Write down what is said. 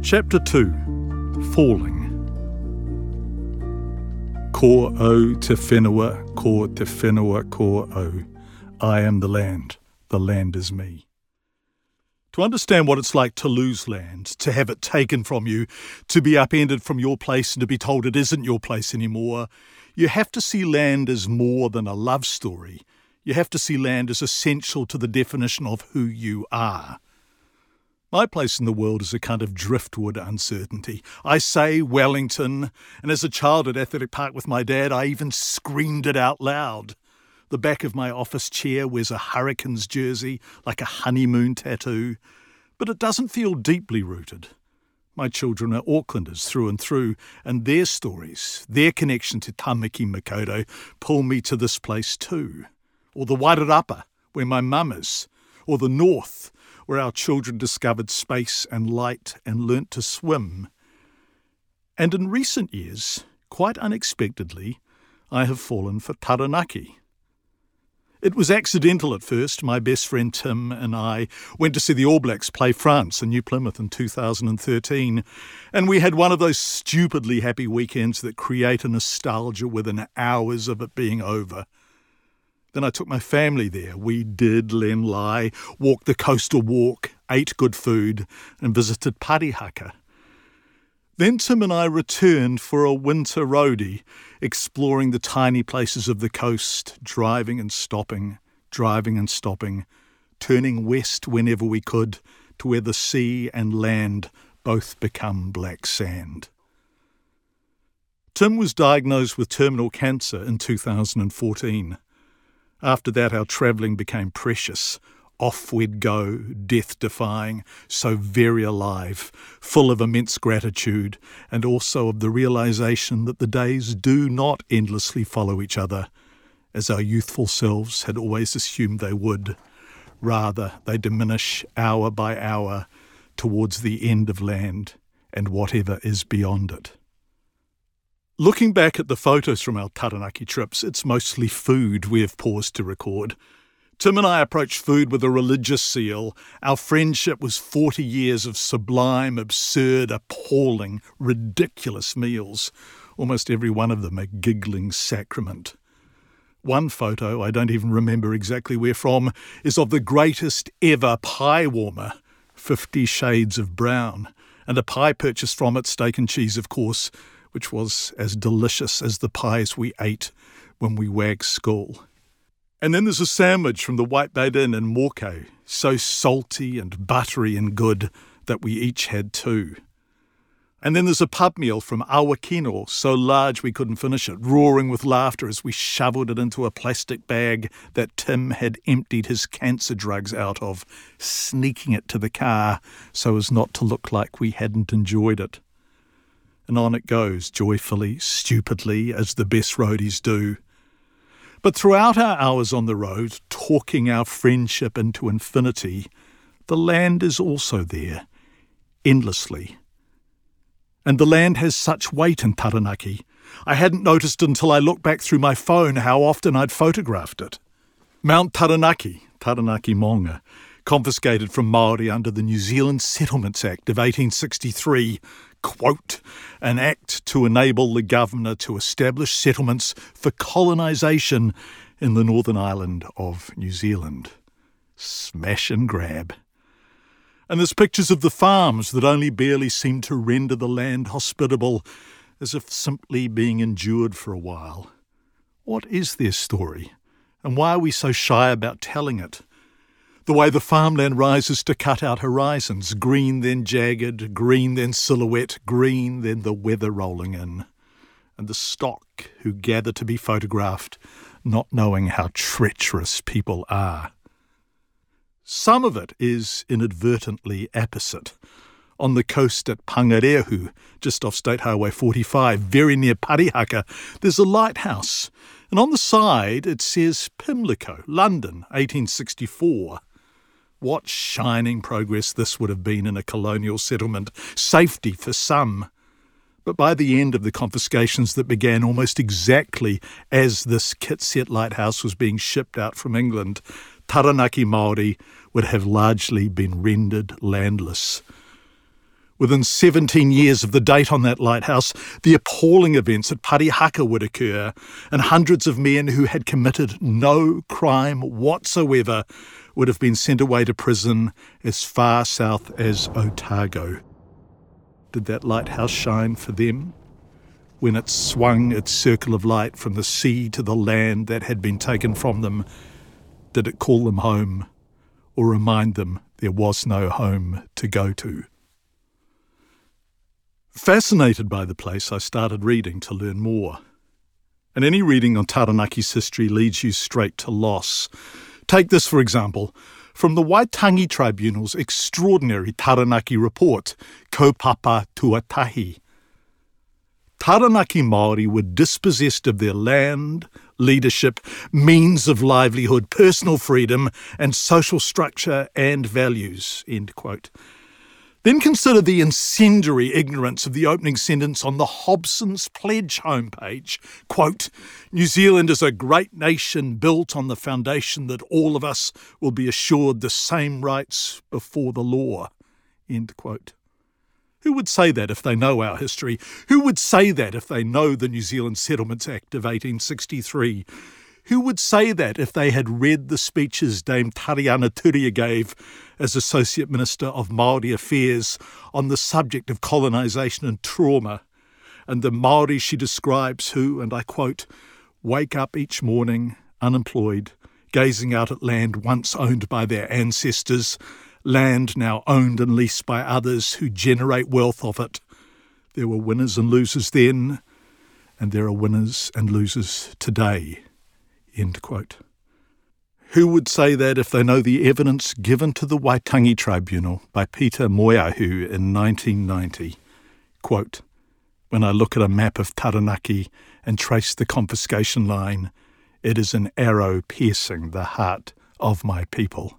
Chapter 2 Falling. Ko au te whenua, ko te whenua ko au. I am the land, the land is me. To understand what it's like to lose land, to have it taken from you, to be upended from your place and to be told it isn't your place anymore, you have to see land as more than a love story. You have to see land as essential to the definition of who you are. My place in the world is a kind of driftwood uncertainty. I say Wellington, and as a child at Athletic Park with my dad, I even screamed it out loud. The back of my office chair wears a Hurricanes jersey, like a honeymoon tattoo, but it doesn't feel deeply rooted. My children are Aucklanders through and through, and their stories, their connection to Tamaki Makaurau, pull me to this place too. Or the Wairarapa, where my mum is, or the North, where our children discovered space and light and learnt to swim. And in recent years, quite unexpectedly, I have fallen for Taranaki. It was accidental at first. My best friend Tim and I went to see the All Blacks play France in New Plymouth in 2013, and we had one of those stupidly happy weekends that create a nostalgia within hours of it being over. Then I took my family there. We did Len Lye, walked the coastal walk, ate good food, and visited Parihaka. Then Tim and I returned for a winter roadie, exploring the tiny places of the coast, driving and stopping, driving and stopping, turning west whenever we could to where the sea and land both become black sand. Tim was diagnosed with terminal cancer in 2014. After that, our travelling became precious. Off we'd go, death defying, so very alive, full of immense gratitude, and also of the realization that the days do not endlessly follow each other, as our youthful selves had always assumed they would. Rather, they diminish hour by hour towards the end of land and whatever is beyond it. Looking back at the photos from our Taranaki trips, it's mostly food we have paused to record. Tim and I approached food with a religious seal. Our friendship was 40 years of sublime, absurd, appalling, ridiculous meals, almost every one of them a giggling sacrament. One photo, I don't even remember exactly where from, is of the greatest ever pie warmer, Fifty Shades of Brown, and a pie purchased from it, steak and cheese, of course, which was as delicious as the pies we ate when we wagged school. And then there's a sandwich from the White Whitebait Inn in Mokau, so salty and buttery and good that we each had two. And then there's a pub meal from Awakino, so large we couldn't finish it, roaring with laughter as we shoveled it into a plastic bag that Tim had emptied his cancer drugs out of, sneaking it to the car so as not to look like we hadn't enjoyed it and on it goes, joyfully, stupidly, as the best roadies do. But throughout our hours on the road, talking our friendship into infinity, the land is also there, endlessly. And the land has such weight in Taranaki. I hadn't noticed until I looked back through my phone how often I'd photographed it. Mount Taranaki, Taranaki Maunga, confiscated from Maori under the New Zealand Settlements Act of 1863, quote, an act to enable the governor to establish settlements for colonisation in the northern island of New Zealand. Smash and grab. And there's pictures of the farms that only barely seem to render the land hospitable, as if simply being endured for a while. What is their story? And why are we so shy about telling it? The way the farmland rises to cut out horizons, green then jagged, green then silhouette, green then the weather rolling in. And the stock who gather to be photographed, not knowing how treacherous people are. Some of it is inadvertently apposite. On the coast at Pungarehu, just off State Highway 45, very near Parihaka, there's a lighthouse. And on the side it says Pimlico, London, 1864. What shining progress this would have been in a colonial settlement, safety for some. But by the end of the confiscations that began almost exactly as this Kitset lighthouse was being shipped out from England, Taranaki Māori would have largely been rendered landless. Within 17 years of the date on that lighthouse, the appalling events at Parihaka would occur, and hundreds of men who had committed no crime whatsoever would have been sent away to prison as far south as Otago. Did that lighthouse shine for them? When it swung its circle of light from the sea to the land that had been taken from them, did it call them home or remind them there was no home to go to? Fascinated by the place, I started reading to learn more. And any reading on Taranaki's history leads you straight to loss. Take this, for example, from the Waitangi Tribunal's extraordinary Taranaki report, Kaupapa Tuatahi. Taranaki Māori were dispossessed of their land, leadership, means of livelihood, personal freedom, and social structure and values. End quote. Then consider the incendiary ignorance of the opening sentence on the Hobson's Pledge homepage. Quote, New Zealand is a great nation built on the foundation that all of us will be assured the same rights before the law. End quote. Who would say that if they know our history? Who would say that if they know the New Zealand Settlements Act of 1863? Who would say that if they had read the speeches Dame Tariana Turia gave as Associate Minister of Māori Affairs on the subject of colonisation and trauma, and the Māori she describes who, and I quote, wake up each morning unemployed, gazing out at land once owned by their ancestors, land now owned and leased by others who generate wealth of it. There were winners and losers then, and there are winners and losers today. End quote. Who would say that if they know the evidence given to the Waitangi Tribunal by Peter Moeahu in 1990? Quote, when I look at a map of Taranaki and trace the confiscation line, it is an arrow piercing the heart of my people.